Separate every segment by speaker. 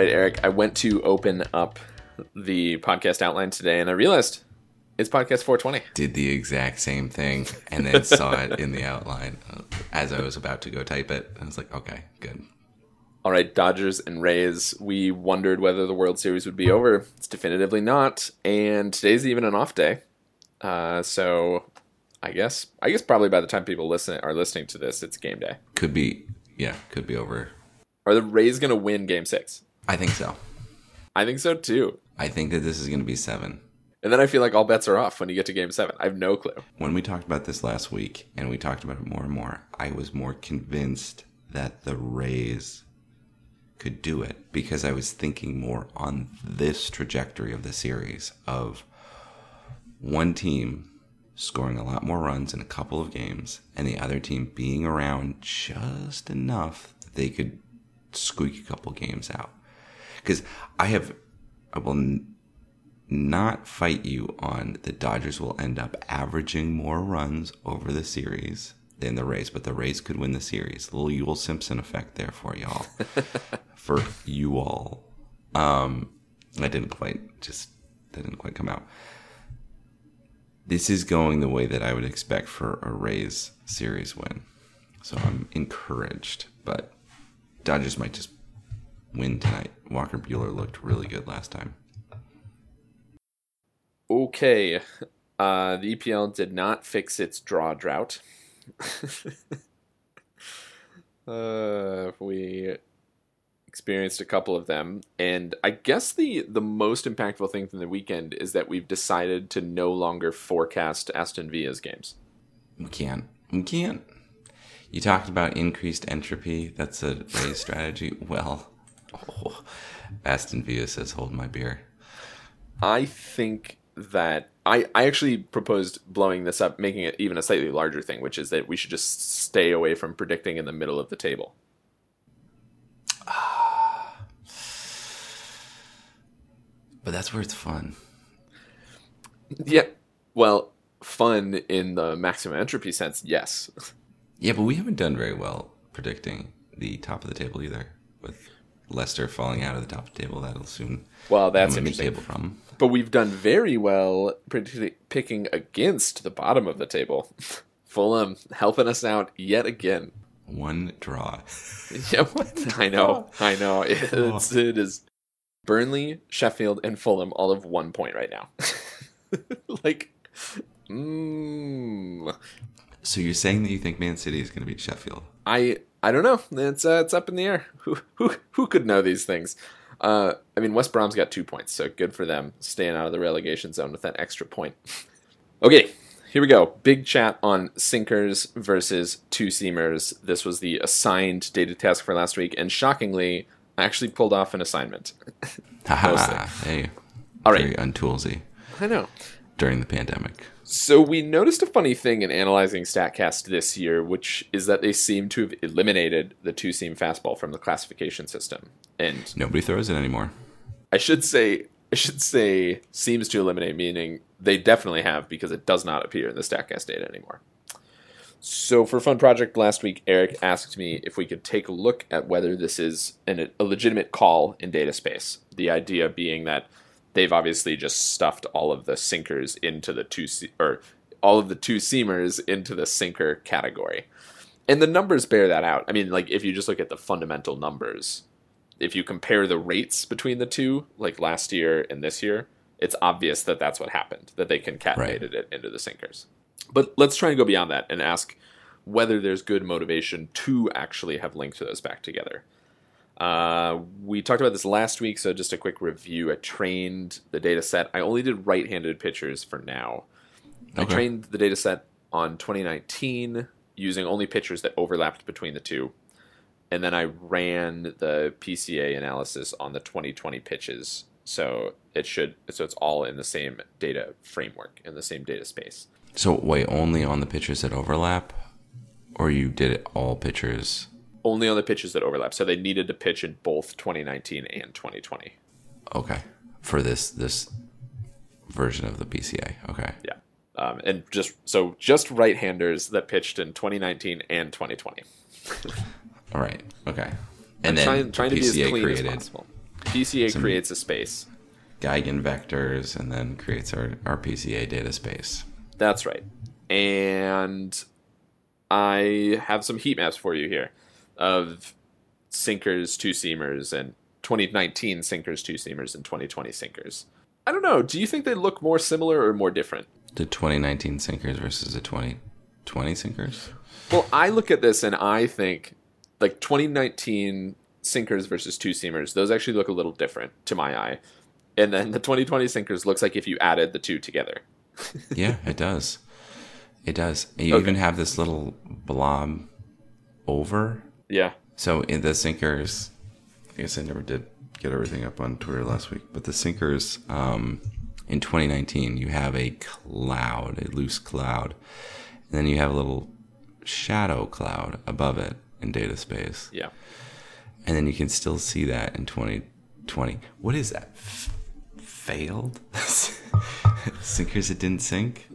Speaker 1: Right, Eric, I went to open up the podcast outline today and I realized it's podcast 420.
Speaker 2: Did the exact same thing and then saw it in the outline as I was about to go type it. I was like, okay, good.
Speaker 1: All right, Dodgers and Rays. We wondered whether the World Series would be over. It's definitively not, and today's even an off day. Uh, so, I guess, I guess probably by the time people listen are listening to this, it's game day.
Speaker 2: Could be, yeah, could be over.
Speaker 1: Are the Rays going to win Game Six?
Speaker 2: I think so.
Speaker 1: I think so too.
Speaker 2: I think that this is going to be seven.
Speaker 1: And then I feel like all bets are off when you get to Game Seven. I have no clue.
Speaker 2: When we talked about this last week, and we talked about it more and more, I was more convinced that the Rays could do it because I was thinking more on this trajectory of the series of one team scoring a lot more runs in a couple of games and the other team being around just enough that they could squeak a couple games out. Because I have, I will n- not fight you on the Dodgers will end up averaging more runs over the series than the Rays, but the Rays could win the series. A little Yule-Simpson effect there for y'all. for you all. Um, I didn't quite, just, that didn't quite come out. This is going the way that I would expect for a Rays series win. So I'm encouraged, but Dodgers might just win tonight. Walker Buehler looked really good last time.
Speaker 1: Okay. Uh, the EPL did not fix its draw drought. uh, we experienced a couple of them, and I guess the the most impactful thing from the weekend is that we've decided to no longer forecast Aston Villa's games.
Speaker 2: We can't. We can't. You talked about increased entropy. That's a Rays strategy. Well, oh, Aston Villa says, "Hold my beer."
Speaker 1: I think that I, I actually proposed blowing this up, making it even a slightly larger thing, which is that we should just stay away from predicting in the middle of the table.
Speaker 2: But that's where it's fun.
Speaker 1: Yeah. Well, fun in the maximum entropy sense, yes.
Speaker 2: Yeah, but we haven't done very well predicting the top of the table either. With Leicester falling out of the top of the table, that'll soon
Speaker 1: Well, that's
Speaker 2: a table problem.
Speaker 1: But we've done very well picking against the bottom of the table. Fulham helping us out yet again.
Speaker 2: One draw.
Speaker 1: Yeah, what? I know, I know. It's it is Burnley, Sheffield, and Fulham all of one point right now. like, mm,
Speaker 2: So you're saying that you think Man City is going to beat Sheffield?
Speaker 1: I I don't know. It's uh, it's up in the air. Who who who could know these things? Uh, I mean, West Brom's got two points, so good for them, staying out of the relegation zone with that extra point. okay, here we go. Big chat on sinkers versus two seamers. This was the assigned data task for last week, and shockingly, I actually pulled off an assignment.
Speaker 2: Haha. hey.
Speaker 1: All right.
Speaker 2: Very untoolsy
Speaker 1: I know.
Speaker 2: during the pandemic.
Speaker 1: So we noticed a funny thing in analyzing Statcast this year, which is that they seem to have eliminated the two seam fastball from the classification system. And
Speaker 2: Nobody throws it anymore.
Speaker 1: I should say I should say seems to eliminate, meaning they definitely have because it does not appear in the Statcast data anymore. So for Fun Project last week, Eric asked me if we could take a look at whether this is an, a legitimate call in data space. The idea being that they've obviously just stuffed all of the sinkers into the two se- or all of the two seamers into the sinker category. And the numbers bear that out. I mean, like if you just look at the fundamental numbers, if you compare the rates between the two, like last year and this year, it's obvious that that's what happened, that they concatenated it into the sinkers. But let's try and go beyond that and ask whether there's good motivation to actually have linked those back together. Uh, we talked about this last week, so just a quick review. I trained the data set. I only did right handed pitchers for now. I trained the data set on 2019 using only pitchers that overlapped between the two. And then I ran the PCA analysis on the 2020 pitches. So it should so it's all in the same data framework in the same data space.
Speaker 2: So wait, only on the pitchers that overlap, or you did it all pictures?
Speaker 1: Only on the pitches that overlap. So they needed to pitch in both 2019 and 2020.
Speaker 2: Okay, for this this version of the PCA. Okay,
Speaker 1: Yeah. Um, and just so just right-handers that pitched in 2019 and 2020.
Speaker 2: all right. Okay,
Speaker 1: I'm
Speaker 2: and then
Speaker 1: trying, trying to
Speaker 2: the
Speaker 1: be as
Speaker 2: PCA
Speaker 1: clean
Speaker 2: created
Speaker 1: as possible. PCA creates a space.
Speaker 2: Geigen vectors and then creates our our PCA data space.
Speaker 1: That's right. And I have some heat maps for you here of sinkers, two seamers, and 2019 sinkers, two seamers, and 2020 sinkers. I don't know. Do you think they look more similar or more different?
Speaker 2: The 2019 sinkers versus the 2020 sinkers.
Speaker 1: Well, I look at this and I think like 2019 sinkers versus two seamers, those actually look a little different to my eye. And then the 2020 sinkers looks like if you added the two together.
Speaker 2: yeah, it does. It does. And you
Speaker 1: Okay.
Speaker 2: even have this little blob over.
Speaker 1: Yeah.
Speaker 2: So in the sinkers, I guess I never did get everything up on Twitter last week, but the sinkers um, in 2019, you have a cloud, a loose cloud, and then you have a little shadow cloud above it in data space,
Speaker 1: Yeah.
Speaker 2: and then you can still see that in 2020. What is that? F- failed sinkers that didn't sink.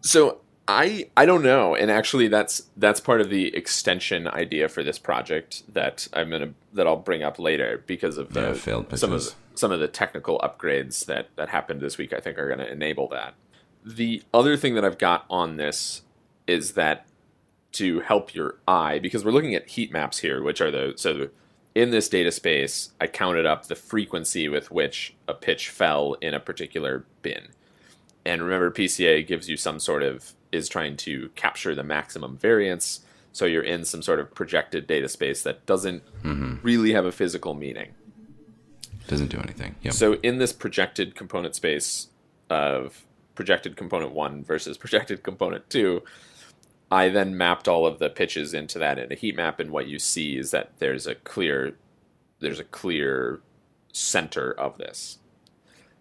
Speaker 1: So I I don't know, and actually that's that's part of the extension idea for this project that I'm gonna that I'll bring up later because of the
Speaker 2: Yeah,
Speaker 1: some of the, some of the technical upgrades that that happened this week. I think are going to enable that. The other thing that I've got on this is that to help your eye because we're looking at heat maps here, which are the so in this data space, I counted up the frequency with which a pitch fell in a particular bin. And remember, PCA gives you some sort of is trying to capture the maximum variance. So you're in some sort of projected data space that doesn't mm-hmm. really have a physical meaning.
Speaker 2: Doesn't do anything. Yep.
Speaker 1: So in this projected component space of projected component one versus projected component two, I then mapped all of the pitches into that in a heat map, and what you see is that there's a clear there's a clear center of this.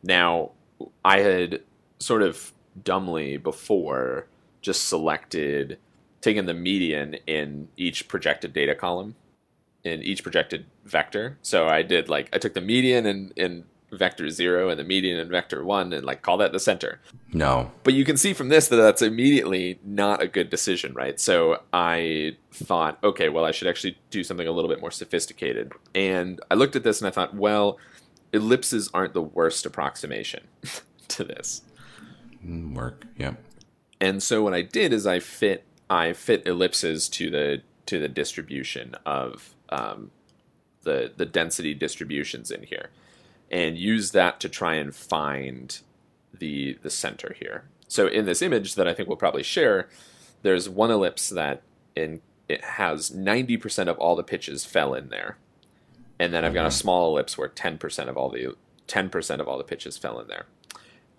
Speaker 1: Now, I had sort of dumbly before just selected taken the median in each projected data column in each projected vector. So I did like I took the median in, in vector zero and the median in vector one and like call that the center.
Speaker 2: no.
Speaker 1: But you can see from this that that's immediately not a good decision, right? So I thought, okay, well, I should actually do something a little bit more sophisticated. And I looked at this and I thought, well, ellipses aren't the worst approximation to this.
Speaker 2: Mm, Work. Yep.
Speaker 1: And so what I did is I fit I fit ellipses to the to the distribution of um, the the density distributions in here, and use that to try and find the the center here. So in this image that I think we'll probably share, there's one ellipse that in it has 90% of all the pitches fell in there. And then I've got a small ellipse where 10% of all the 10% of all the pitches fell in there.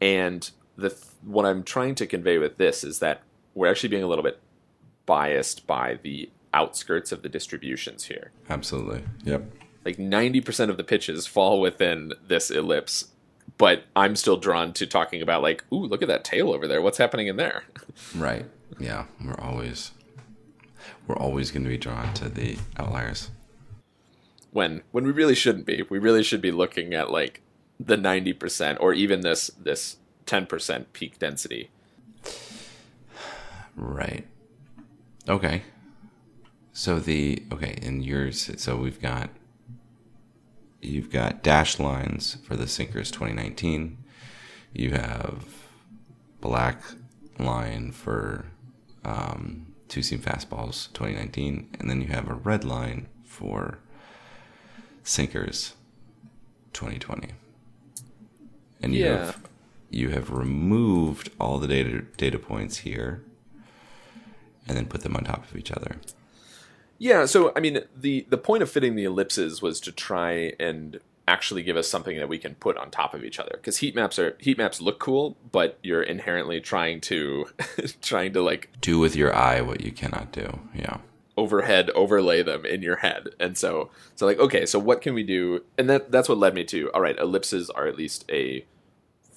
Speaker 1: And the th- what I'm trying to convey with this is that we're actually being a little bit biased by the outskirts of the distributions here.
Speaker 2: Absolutely. Yep.
Speaker 1: Like 90% of the pitches fall within this ellipse, but I'm still drawn to talking about like, ooh, look at that tail over there. What's happening in there?
Speaker 2: Right. Yeah. We're always we're always going to be drawn to the outliers.
Speaker 1: when when we really shouldn't be. We really should be looking at like the 90% or even this this 10% peak density.
Speaker 2: Right. Okay. So the okay in yours. So we've got you've got dash lines for the sinkers 2019. You have black line for um, two seam fastballs 2019, and then you have a red line for sinkers 2020. And you
Speaker 1: Yeah.
Speaker 2: have you have removed all the data data points here and then put them on top of each other.
Speaker 1: Yeah, so I mean the the point of fitting the ellipses was to try and actually give us something that we can put on top of each other because heat maps are heat maps look cool but you're inherently trying to trying to like
Speaker 2: Do with your eye what you cannot do. Yeah.
Speaker 1: overhead overlay them in your head and so so like okay so what can we do and that that's what led me to all right ellipses are at least a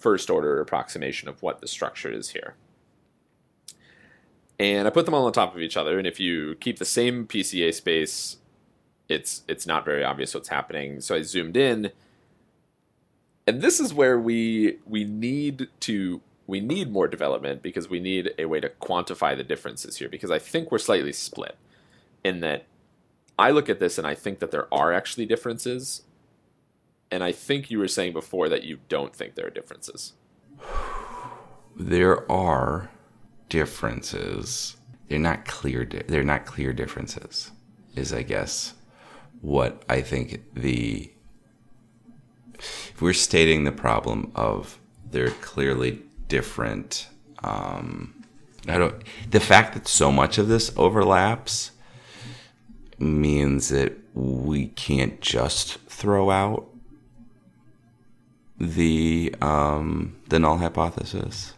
Speaker 1: first order approximation of what the structure is here and i put them all on top of each other and if you keep the same pca space it's it's not very obvious what's happening so i zoomed in and this is where we we need to we need more development because we need a way to quantify the differences here because i think we're slightly split in that I look at this and I think that there are actually differences. And I think you were saying before that you don't think there are differences.
Speaker 2: There are differences. They're not clear. Di- they're not clear differences. Is I guess what I think the. If we're stating the problem of they're clearly different. Um, I don't. The fact that so much of this overlaps means that we can't just throw out the um, the null hypothesis,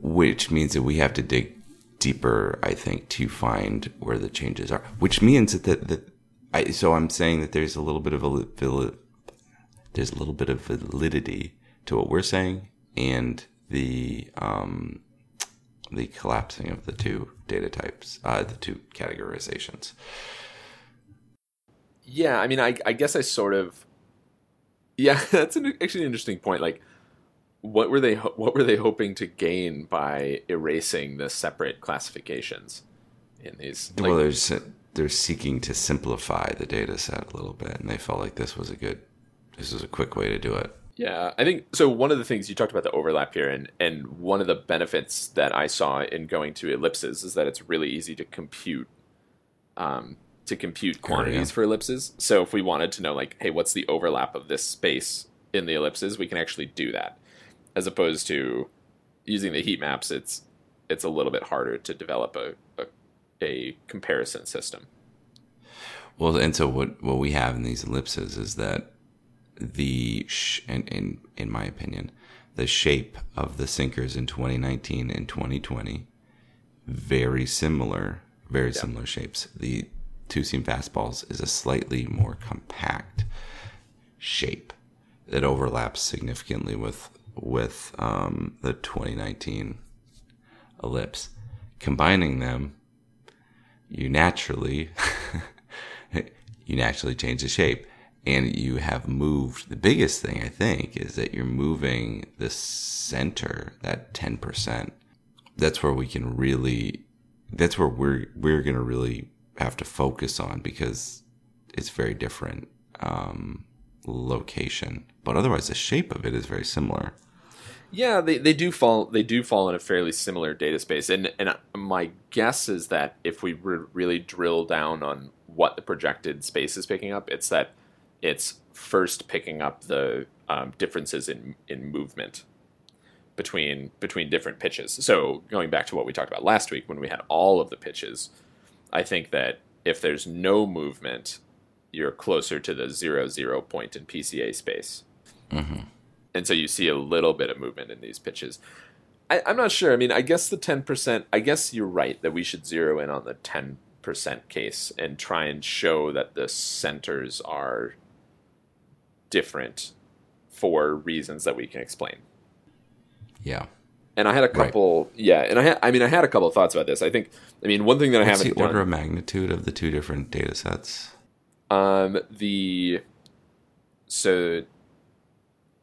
Speaker 2: which means that we have to dig deeper, I think, to find where the changes are. Which means that that, that I so I'm saying that there's a little bit of a there's a little bit of validity to what we're saying and the um, the collapsing of the two data types, uh, the two categorizations.
Speaker 1: Yeah, I mean, I, I guess I sort of. Yeah, that's an, actually an interesting point. Like, what were they ho- what were they hoping to gain by erasing the separate classifications in these? Like,
Speaker 2: well, they're they're seeking to simplify the data set a little bit, and they felt like this was a good, this was a quick way to do it.
Speaker 1: Yeah, I think so. One of the things you talked about the overlap here, and and one of the benefits that I saw in going to ellipses is that it's really easy to compute, um, to compute quantities
Speaker 2: yeah.
Speaker 1: for ellipses. So if we wanted to know, like, hey, what's the overlap of this space in the ellipses, we can actually do that, as opposed to using the heat maps. It's it's a little bit harder to develop a a, a comparison system.
Speaker 2: Well, and so what what we have in these ellipses is that the sh- in, in in my opinion, the shape of the sinkers in 2019 and 2020 very similar, very similar shapes. The two seam fastballs is a slightly more compact shape that overlaps significantly with with um, the 2019 ellipse. Combining them, you naturally you naturally change the shape and you have moved the biggest thing i think is that you're moving the center that 10% that's where we can really that's where we're we're to really have to focus on because it's very different um, location. But otherwise the shape of it is very similar.
Speaker 1: Yeah, they, they do fall they do fall in a fairly similar data space, and and my guess is that if we re- really drill down on what the projected space is picking up, it's that it's first picking up the um, differences in in movement between between different pitches. So going back to what we talked about last week when we had all of the pitches, I think that if there's no movement, you're closer to the zero zero point in PCA space mm-hmm. and so you see a little bit of movement in these pitches. I, I'm not sure. I mean, I guess the ten percent. I guess you're right that we should zero in on the ten percent case and try and show that the centers are different for reasons that we can explain.
Speaker 2: yeah
Speaker 1: And I had a couple, yeah, and I had, I mean, I had a couple of thoughts about this. I think, I mean, one thing that I
Speaker 2: what's the
Speaker 1: haven't the
Speaker 2: order
Speaker 1: done,
Speaker 2: of magnitude of the two different data sets
Speaker 1: um, the so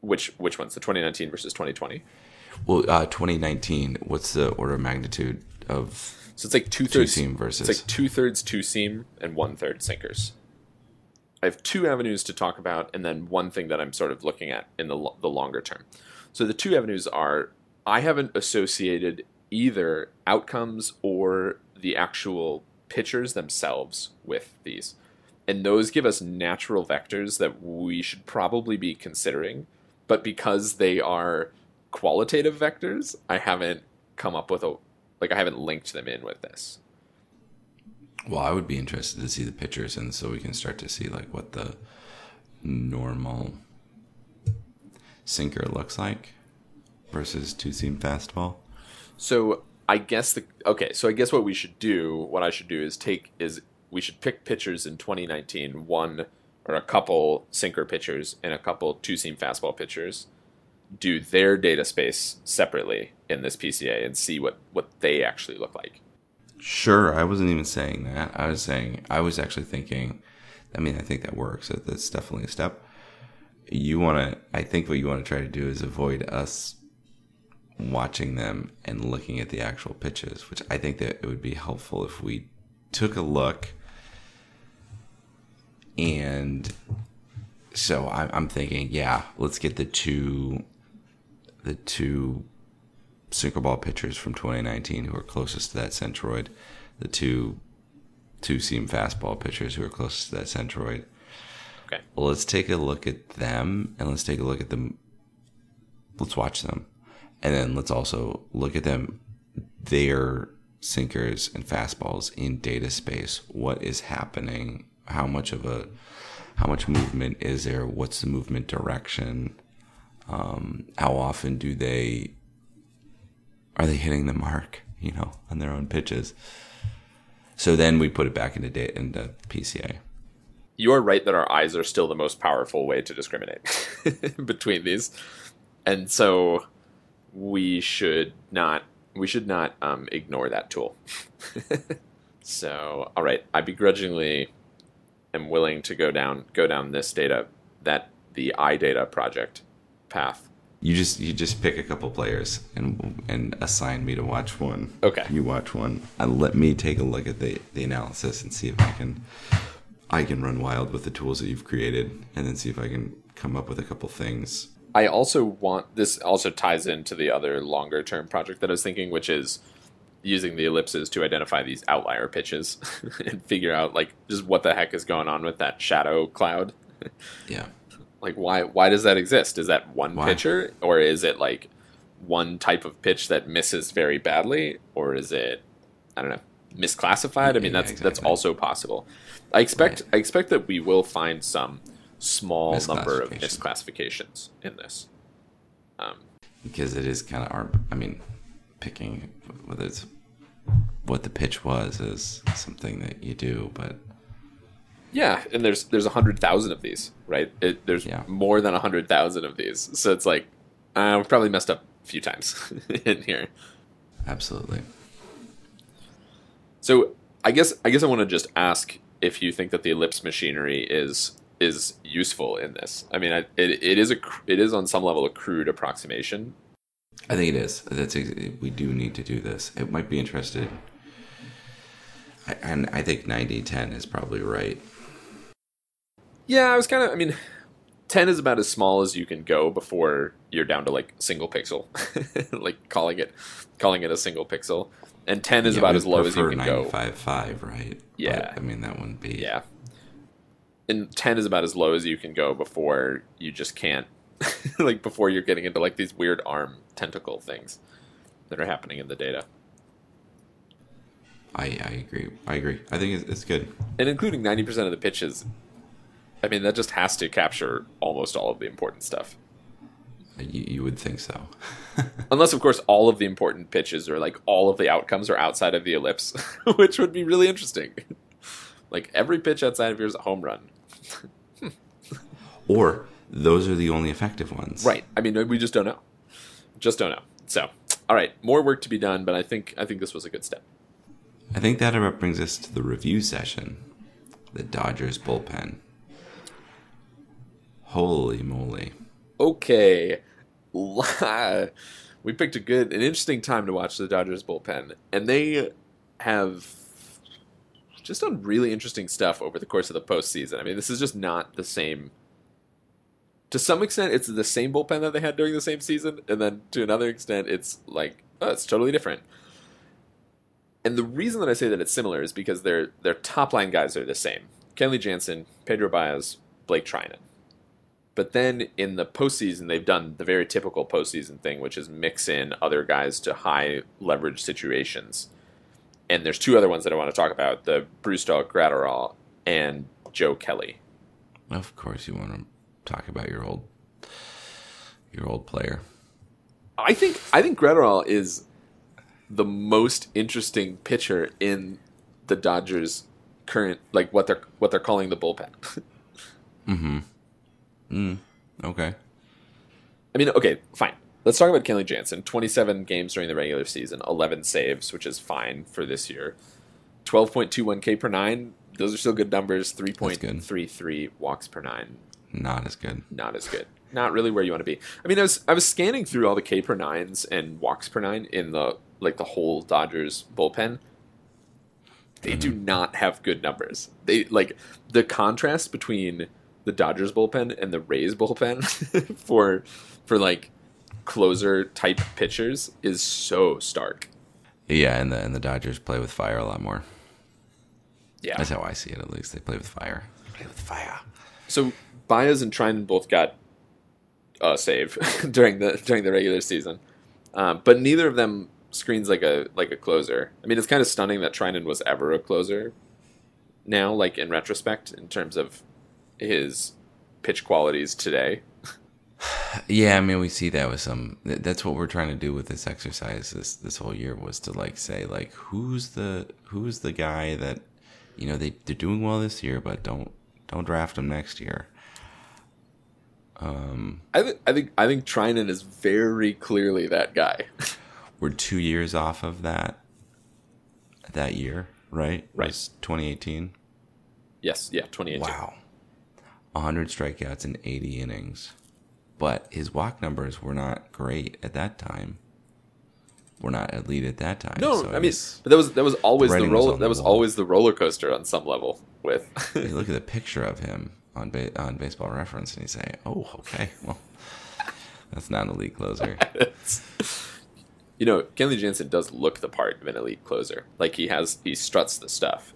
Speaker 1: which which ones? The 2019 versus 2020.
Speaker 2: well uh, 2019 what's the order of magnitude of
Speaker 1: So it's like two
Speaker 2: two
Speaker 1: thirds
Speaker 2: seam versus
Speaker 1: It's like two thirds two seam and one third sinkers. I have two avenues to talk about, and then one thing that I'm sort of looking at in the the longer term. So the two avenues are I haven't associated either outcomes or the actual pictures themselves with these, and those give us natural vectors that we should probably be considering. But because they are qualitative vectors, I haven't come up with a like I haven't linked them in with this.
Speaker 2: Well, I would be interested to see the pictures, and so we can start to see like what the normal sinker looks like versus two seam fastball.
Speaker 1: So I guess the okay. So I guess what we should do, what I should do, is take is we should pick pitchers in 2019, one or a couple sinker pitchers and a couple two seam fastball pitchers, do their data space separately in this PCA and see what what they actually look like.
Speaker 2: Sure, I wasn't even saying that. I was saying I was actually thinking. I mean, I think that works. That's definitely a step. You want to. I think what you want to try to do is avoid us watching them and looking at the actual pitches, which I think that it would be helpful if we took a look. And so I'm thinking, yeah, let's get the two, the two sinker ball pitchers from 2019 who are closest to that centroid, the two two seam fastball pitchers who are closest to that centroid.
Speaker 1: Okay.
Speaker 2: Well, let's take a look at them and let's take a look at them. Let's watch them. And then let's also look at them, their sinkers and fastballs in data space. What is happening? How much of a, how much movement is there? What's the movement direction? Um, how often do they, are they hitting the mark, you know, on their own pitches? So then we put it back into data, into PCA.
Speaker 1: You are right that our eyes are still the most powerful way to discriminate between these. And so we should not we should not um, ignore that tool. so, all right, I begrudgingly am willing to go down go down this data that the iData project path.
Speaker 2: You just you just pick a couple players and and assign me to watch one.
Speaker 1: Okay.
Speaker 2: You watch one. And let me take a look at the the analysis and see if I can I can run wild with the tools that you've created and then see if I can come up with a couple things
Speaker 1: I also want this also ties into the other longer term project that I was thinking, which is using the ellipses to identify these outlier pitches and figure out like just what the heck is going on with that shadow cloud.
Speaker 2: Yeah.
Speaker 1: like why why does that exist? Is that one
Speaker 2: Why?
Speaker 1: pitcher or is it like one type of pitch that misses very badly or is it I don't know misclassified? I mean
Speaker 2: Yeah,
Speaker 1: that's that's also possible. I expect I expect that we will find some small number of misclassifications in this. Um,
Speaker 2: because it is kind of our I mean picking whether it's what the pitch was is something that you do, but
Speaker 1: yeah, and there's there's a hundred thousand of these, right? It, there's
Speaker 2: Yeah.
Speaker 1: more than a hundred thousand of these, so it's like uh, we've probably messed up a few times in here.
Speaker 2: absolutely.
Speaker 1: So I guess I guess I want to just ask if you think that the ellipse machinery is is useful in this. I mean, I, it it is a cr- it is on some level a crude approximation.
Speaker 2: I think it is. That's we do need to do this. It might be interested. I, and I think 90-10 is probably right.
Speaker 1: Yeah, I was kind of. I mean, ten is about as small as you can go before you're down to like single pixel, like calling it calling it a single pixel, and ten is
Speaker 2: Yeah,
Speaker 1: about as low as you can go.
Speaker 2: 95.5, right?
Speaker 1: Yeah.
Speaker 2: But, I mean, that wouldn't be.
Speaker 1: Yeah. And 10 is about as low as you can go before you just can't, like, before you're getting into, like, these weird arm tentacle things that are happening in the data.
Speaker 2: I, I agree. I agree. I think it's, it's good.
Speaker 1: And including 90% of the pitches, I mean, that just has to capture almost all of the important stuff.
Speaker 2: You, you would think so.
Speaker 1: Unless, of course, all of the important pitches or, like, all of the outcomes are outside of the ellipse, which would be really interesting. like, every pitch outside of here is a home run.
Speaker 2: or those are the only effective ones.
Speaker 1: Right. I mean, we just don't know. Just don't know. So, all right, more work to be done, but I think I think this was a good step.
Speaker 2: I think that about brings us to the review session. The Dodgers bullpen. Holy moly.
Speaker 1: Okay, we picked a good, an interesting time to watch the Dodgers bullpen, and they have just done really interesting stuff over the course of the postseason. I mean, this is just not the same. To some extent, it's the same bullpen that they had during the same season, and then to another extent, it's like oh, it's totally different. And the reason that I say that it's similar is because their their top line guys are the same: Kenley Jansen, Pedro Baez, Blake Treinen. But then in the postseason, they've done the very typical postseason thing, which is mix in other guys to high leverage situations. And there's two other ones that I want to talk about: the Bruce Dog Graterol and Joe Kelly.
Speaker 2: Of course, you want to talk about your old your old player.
Speaker 1: I think I think Graterol is the most interesting pitcher in the Dodgers current like what they're what they're calling the bullpen. Mm-hmm. Mm.
Speaker 2: Okay.
Speaker 1: I mean, okay, fine. Let's talk about Kenley Jansen. 27 games during the regular season, 11 saves, which is fine for this year. 12.21 K per nine. Those are still good numbers. 3.33 walks per nine.
Speaker 2: Not as good.
Speaker 1: Not as good. Not really where you want to be. I mean, I was I was scanning through all the K per nines and walks per nine in the like the whole Dodgers bullpen. They do mm-hmm. not have good numbers. They like the contrast between the Dodgers bullpen and the Rays bullpen for for like closer type pitchers is so stark.
Speaker 2: Yeah, and the and the Dodgers play with fire a lot more.
Speaker 1: Yeah.
Speaker 2: That's how I see it. At least they play with fire. Play with fire.
Speaker 1: So Baez and Treinen both got a save during the during the regular season, um, but neither of them screens like a like a closer. I mean, it's kind of stunning that Treinen was ever a closer. Now, like in retrospect, in terms of his pitch qualities today,
Speaker 2: Yeah, I mean, we see that with some. That's what we're trying to do with this exercise this this whole year was to like say like who's the who's the guy that you know they they're doing well this year, but don't don't draft him next year.
Speaker 1: Um, I think I think I think Treinen is very clearly that guy.
Speaker 2: We're two years off of that that year, right?
Speaker 1: Right.
Speaker 2: 2018.
Speaker 1: yes, yeah, twenty eighteen.
Speaker 2: Wow. 100 strikeouts in 80 innings. But his walk numbers were not great at that time. Were not elite at that time.
Speaker 1: No,
Speaker 2: so
Speaker 1: I mean,
Speaker 2: was-
Speaker 1: but that was that was always the
Speaker 2: was
Speaker 1: roller.
Speaker 2: on
Speaker 1: That
Speaker 2: the
Speaker 1: was
Speaker 2: wall.
Speaker 1: always the roller coaster on some level. With
Speaker 2: you look at the picture of him on ba- on Baseball Reference and you say, "Oh, okay, well, that's not an elite closer."
Speaker 1: you know, Kenley Jansen does look the part of an elite closer. Like he has, he struts the stuff.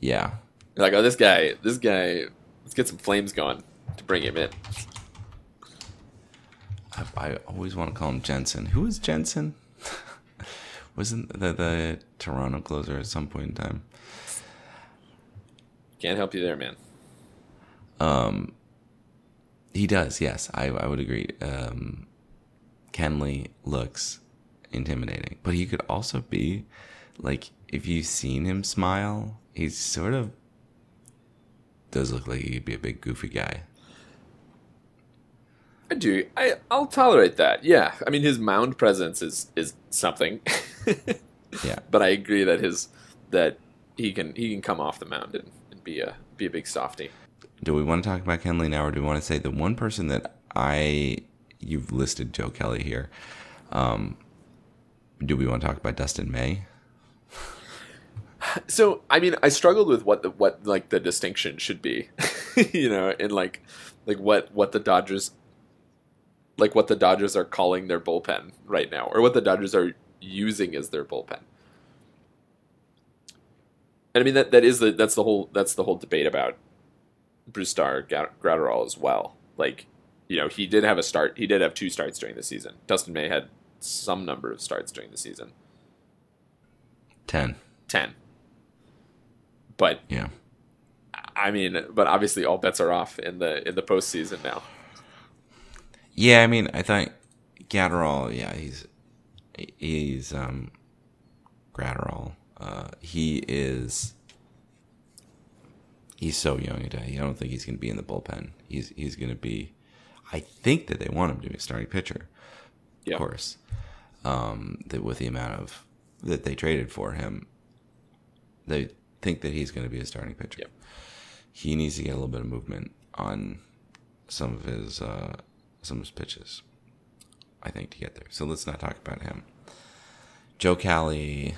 Speaker 2: yeah,
Speaker 1: You're like, oh, this guy, this guy, let's get some flames going to bring him in.
Speaker 2: I, I always want to call him Jensen. Who is Jensen? Wasn't the the Toronto closer at some point in time?
Speaker 1: Can't help you there, man.
Speaker 2: Um, he does, yes. I I would agree. Um, Kenley looks intimidating, but he could also be like if you've seen him smile, he's sort of does look like he could be a big goofy guy.
Speaker 1: I do. I I'll tolerate that. Yeah. I mean, his mound presence is is something.
Speaker 2: Yeah.
Speaker 1: but I agree that his that he can he can come off the mound and, and be a be a big softy.
Speaker 2: Do we want to talk about Kenley now, or do we want to say the one person that I you've listed Joe Kelly here? Um, do we want to talk about Dustin May?
Speaker 1: So I mean, I struggled with what the what like the distinction should be, you know, in like like what what the Dodgers like what the Dodgers are calling their bullpen right now, or what the Dodgers are using as their bullpen. And I mean that that is the that's the whole that's the whole debate about Brusdar Gra- Graterol as well. Like, you know, he did have a start. He did have two starts during the season. Dustin May had some number of starts during the season,
Speaker 2: Ten.
Speaker 1: ten. But
Speaker 2: Yeah.
Speaker 1: I mean, but obviously all bets are off in the in the postseason now.
Speaker 2: Yeah, I mean, I thought Gatterall. Yeah, he's he's um Graterol. Uh, he is he's so young. Today. I don't think he's going to be in the bullpen. He's he's going to be. I think that they want him to be a starting pitcher. Of course, um, that with the amount of that they traded for him, they think that he's going to be a starting pitcher.
Speaker 1: Yep.
Speaker 2: He needs to get a little bit of movement on some of his uh, some of his pitches. I think to get there. So let's not talk about him. Joe Kelly,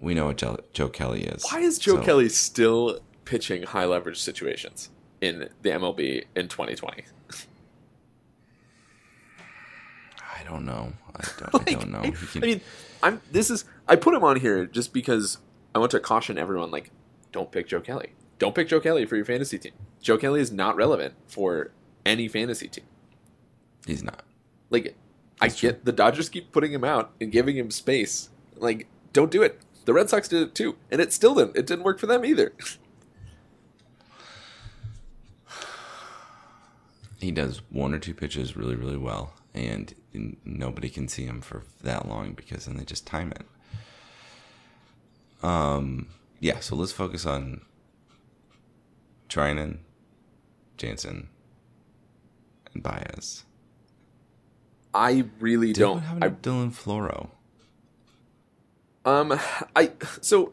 Speaker 2: we know what Joe, Joe Kelly is.
Speaker 1: Why is Joe
Speaker 2: So-
Speaker 1: Kelly still pitching high leverage situations in the MLB in 2020?
Speaker 2: I don't know. I don't, I don't know.
Speaker 1: I,
Speaker 2: can-
Speaker 1: I mean, I'm this is I put him on here just because I want to caution everyone like don't pick Joe Kelly. Don't pick Joe Kelly for your fantasy team. Joe Kelly is not relevant for any fantasy team.
Speaker 2: He's not.
Speaker 1: Like I get the Dodgers keep putting him out and giving him space. Like don't do it. The Red Sox did it too, and it still didn't. It didn't work for them either.
Speaker 2: he does one or two pitches really, really well, and nobody can see him for that long because then they just time it. Um, yeah. So let's focus on Treinen, Jansen, and Baez.
Speaker 1: I really
Speaker 2: Dude,
Speaker 1: don't.
Speaker 2: what happened
Speaker 1: I,
Speaker 2: to Dylan Floro?
Speaker 1: um, I so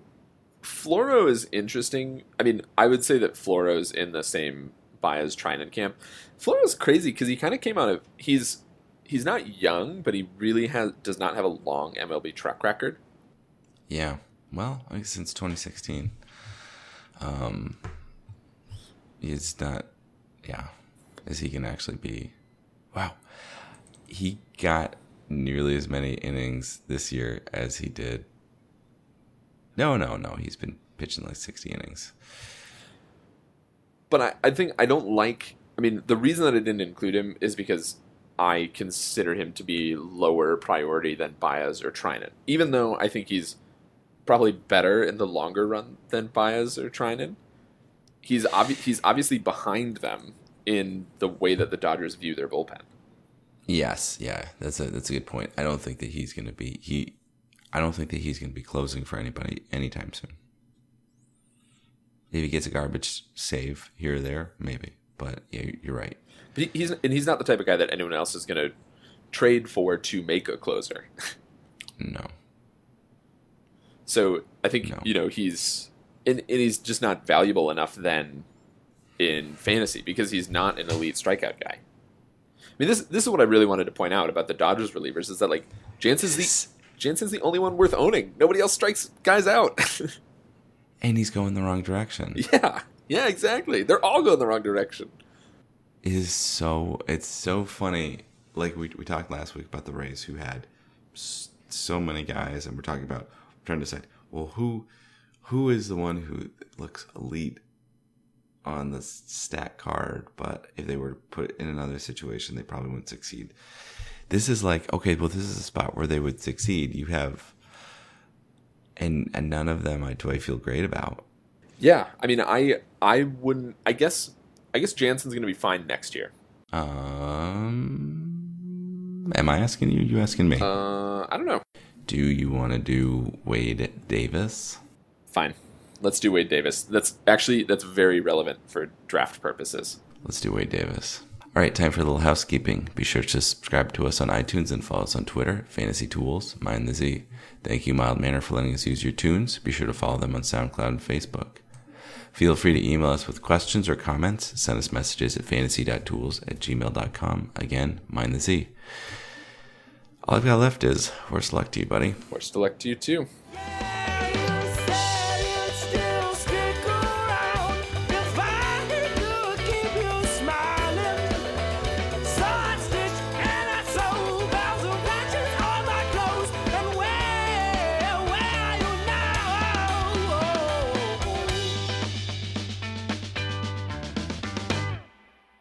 Speaker 1: Floro is interesting. I mean, I would say that Floro's in the same Baez Treinen camp. Floro's crazy because he kind of came out of he's he's not young, but he really has does not have a long MLB track record.
Speaker 2: Yeah. Well, I think since 2016. Um, he's not. Yeah. Is he can actually be? Wow. He got nearly as many innings this year as he did. No, no, no. He's been pitching like 60 innings.
Speaker 1: But I, I think I don't like. I mean, the reason that I didn't include him is because I consider him to be lower priority than Baez or Treinen, even though I think he's probably better in the longer run than Baez or Treinen. He's obvi- he's obviously behind them in the way that the Dodgers view their bullpen.
Speaker 2: Yes, yeah, that's a that's a good point. I don't think that he's going to be he. I don't think that he's going to be closing for anybody anytime soon. If he gets a garbage save here or there, maybe. But yeah, you're right.
Speaker 1: But he's and he's not the type of guy that anyone else is going to trade for to make a closer.
Speaker 2: No.
Speaker 1: So I think
Speaker 2: No.
Speaker 1: you know he's and, and he's just not valuable enough then in fantasy because he's not an elite strikeout guy. I mean this this is what I really wanted to point out about the Dodgers relievers is that like Jansen's the Jansen's the only one worth owning. Nobody else strikes guys out.
Speaker 2: And he's going the wrong direction.
Speaker 1: yeah. Yeah, exactly. They're all going the wrong direction.
Speaker 2: It is so it's so funny. Like we we talked last week about the Rays who had so many guys, and we're talking about trying to decide. Well, who who is the one who looks elite on the stat card, but if they were to put in another situation, they probably wouldn't succeed. This is like okay, well, this is a spot where they would succeed. You have, and and none of them I do I feel great about.
Speaker 1: Yeah, I mean I I wouldn't I guess I guess Jansen's going to be fine next year.
Speaker 2: Um, am I asking you? You asking me?
Speaker 1: Uh I don't know.
Speaker 2: Do you want to do Wade Davis?
Speaker 1: Fine. Let's do Wade Davis. That's actually that's very relevant for draft purposes.
Speaker 2: Let's do Wade Davis. All right, time for a little housekeeping. Be sure to subscribe to us on iTunes and follow us on Twitter, Fantasy Tools, Mind the Z. Thank you, Mild Manner, for letting us use your tunes. Be sure to follow them on SoundCloud and Facebook. Feel free to email us with questions or comments. Send us messages at fantasy.tools at gmail.com. Again, Mind the Z. All I've got left is worst luck to you, buddy.
Speaker 1: Worst luck to you too.
Speaker 3: Yeah.